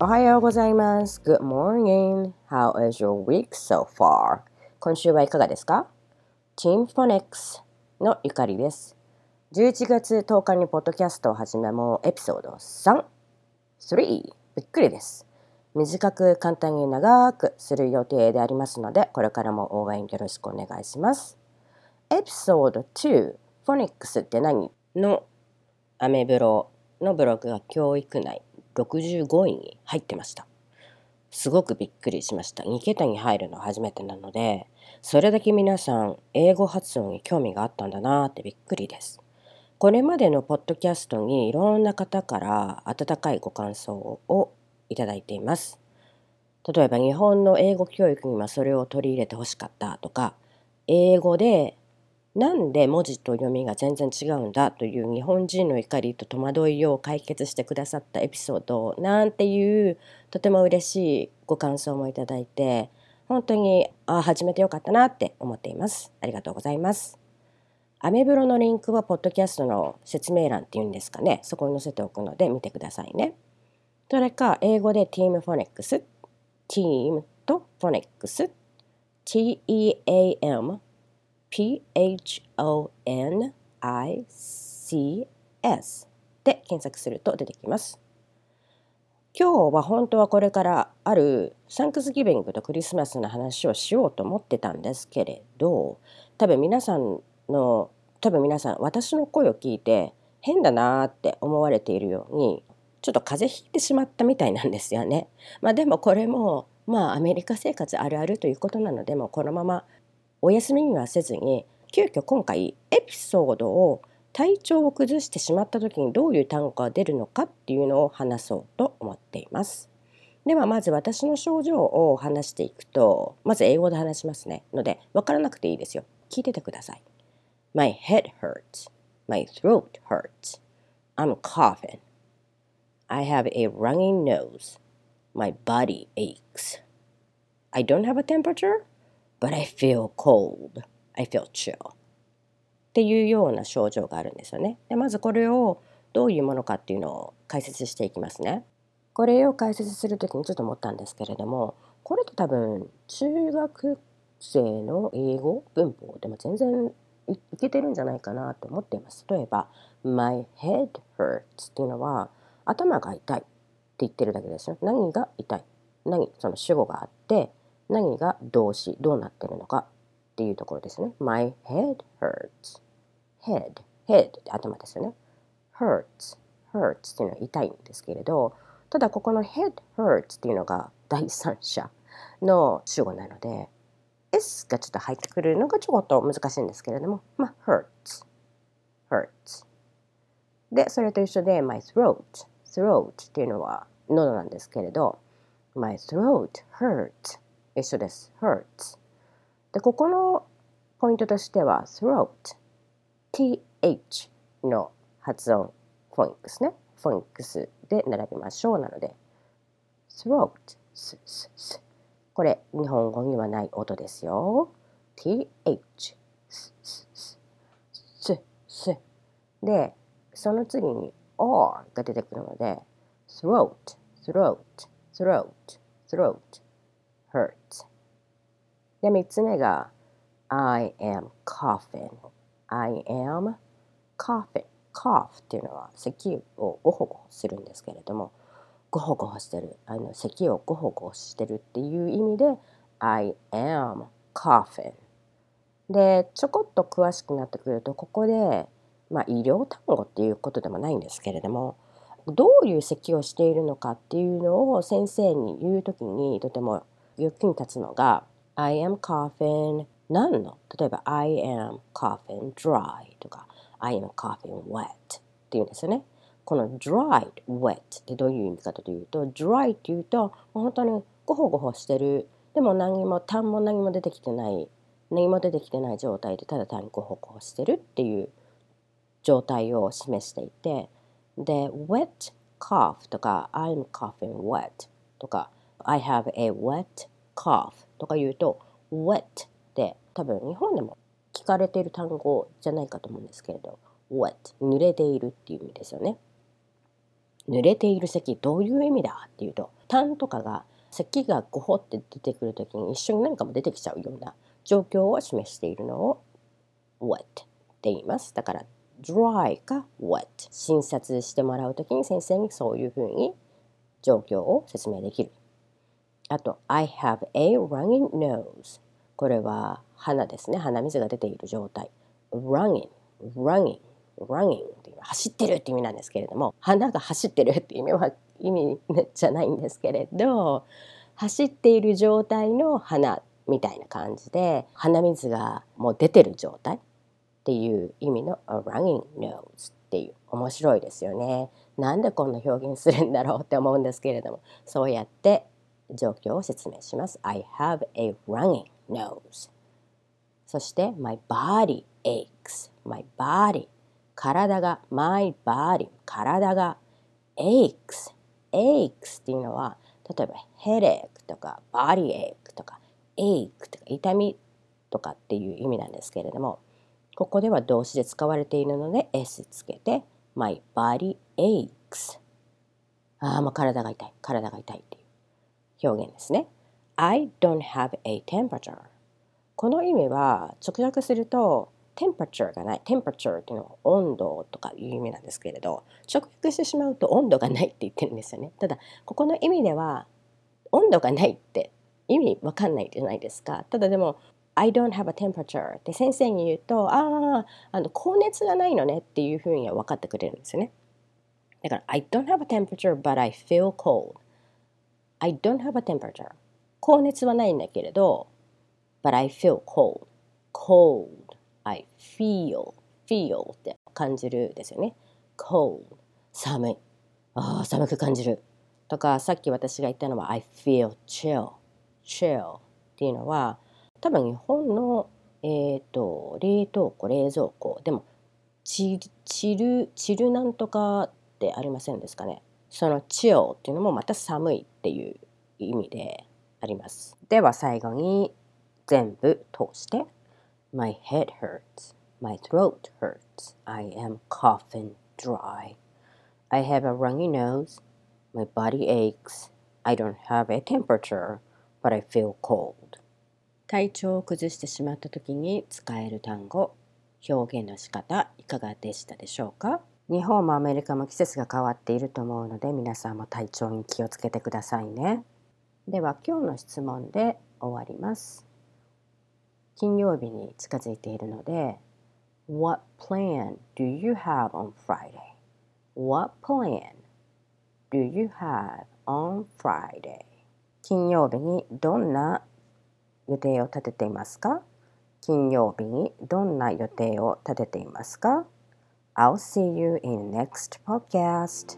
おはようございます。Good morning. How is your week so far? 今週はいかがですか ?Team Phonics のゆかりです。11月10日にポッドキャストを始めもエピソード3、3びっくりです。短く簡単に長くする予定でありますので、これからも応援よろしくお願いします。エピソード2、Phonics って何？のアメブロのブログが教育内65位に入ってました。すごくびっくりしました。2桁に入るの初めてなので、それだけ皆さん英語発音に興味があったんだなってびっくりです。これまでのポッドキャストにいろんな方から温かいご感想をいただいています。例えば日本の英語教育にはそれを取り入れてほしかったとか、英語でなんで文字と読みが全然違うんだという日本人の怒りと戸惑いを解決してくださったエピソードなんていうとても嬉しいご感想もいただいて本当にあ始めてよかったなって思っています。ありがとうございます。アメブロのリンクはポッドキャストの説明欄っていうんですかねそこに載せておくので見てくださいね。それか英語で Team Phonics Team と Phonics T-E-A-M PHONICS で検索すると出てきます。今日は本当はこれからあるサンクスギビングとクリスマスの話をしようと思ってたんですけれど多分皆さんの多分皆さん私の声を聞いて変だなーって思われているようにちょっと風邪ひいてしまったみたいなんですよね。まあでもこれもまあアメリカ生活あるあるということなのでもこのままお休みにはせずに急遽今回エピソードを体調を崩してしまった時にどういう単語が出るのかっていうのを話そうと思っています。ではまず私の症状を話していくとまず英語で話しますね。ので分からなくていいですよ。聞いててください。My head hurts. My throat hurts. I'm coughing. I have a runny nose. My body aches. I don't have a temperature. But I feel cold. I feel chill. っていうような症状があるんですよね。でまずこれをどういうものかっていうのを解説していきますね。これを解説する時にちょっと思ったんですけれどもこれって多分中学生の英語文法でも全然いいけてるんじゃないかなと思っています。例えば My head hurts っていうのは頭が痛いって言ってるだけですよ。何が痛い？何？その主語があって何が動詞どうなってるのかっていうところですね。My head hurts. Head. Head って頭ですよね。Hurts. Hurts っていうのは痛いんですけれどただここの head hurts っていうのが第三者の主語なので S がちょっと入ってくるのがちょっと難しいんですけれどもまあ hurts. Hurts. でそれと一緒で my throat. Throat っていうのは喉なんですけれど my throat hurts. 一緒です。Hurts でここのポイントとしては throat th の発音。フォニックスね。フォニックスで並べましょうなので。throat スススこれ日本語にはない音ですよ。Th スススススでその次に r が出てくるので。throat throat throat throat hurt. で3つ目が I am coughing. I am coughing. Cough っていうのは咳をゴホゴホするんですけれどもゴホゴホしてる。あの咳をゴホゴホしてるっていう意味で I am coughing. でちょこっと詳しくなってくるとここで、まあ、医療単語っていうことでもないんですけれどもどういう咳をしているのかっていうのを先生に言う時にとても役に立つのが I am coughing 何の？例えば I am coughing dry とか I am coughing wet っていうんですよね。この dry, wet ってどういう意味かというと dry っていうと本当にゴホゴホしてる。でも何も単も何も出てきてない。何も出てきてない状態でただ単にゴホゴホしてるっていう状態を示していて。で wet cough とか I'm coughing wet とか I have a wet cough とか言うと wet って多分日本でも聞かれている単語じゃないかと思うんですけれど wet 濡れているっていう意味ですよね濡れている咳どういう意味だっていうと痰とかが咳がゴホって出てくる時に一緒に何かも出てきちゃうような状況を示しているのを wet って言います。だから dry か wet 診察してもらう時に先生にそういうふうに状況を説明できる。あと I have a running nose. これは鼻ですね。鼻水が出ている状態。running running running っていう走ってるって意味なんですけれども鼻が走ってるって意味は意味じゃないんですけれど走っている状態の鼻みたいな感じで鼻水がもう出てる状態っていう意味の running nose っていう面白いですよね。なんでこんな表現するんだろうって思うんですけれどもそうやって状況を説明します。I have a running nose. そして My body aches. My body 体が My body 体が aches. Aches っていうのは例えば headache とか body ache とか ache とか痛みとかっていう意味なんですけれどもここでは動詞で使われているので S つけて My body aches. ああもう体が痛い。体が痛いって。表現ですね。I don't have a temperature. この意味は直訳すると temperature がない。temperature っていうのは温度とかいう意味なんですけれど直訳してしまうと温度がないって言ってるんですよね。ただここの意味では温度がないって意味わかんないじゃないですか。ただでも I don't have a temperature って先生に言うとあああの高熱がないのねっていうふうには分かってくれるんですよね。だから I don't have a temperature but I feel cold I don't have a temperature. 高熱はないんだけれど but I feel cold. Cold. I feel feel って感じるですよね。Cold. 寒い。ああ寒く感じる。とかさっき私が言ったのは I feel chill. Chill っていうのは多分日本の、えーと、冷凍庫冷蔵庫でもチチルチルなんとかってありませんですかね。そのチオっていうのもまた寒いっていう意味でありますでは最後に全部通して My head hurts My throat hurts I am coughing dry I have a runny nose My body aches I don't have a temperature but I feel cold 体調を崩してしまった時に使える単語表現の仕方いかがでしたでしょうか日本もアメリカも季節が変わっていると思うので皆さんも体調に気をつけてくださいねでは今日の質問で終わります金曜日に近づいているので What plan do you have on Friday? What plan do you have on Friday? 金曜日にどんな予定を立てていますか？金曜日にどんな予定を立てていますか？I'll see you in next podcast.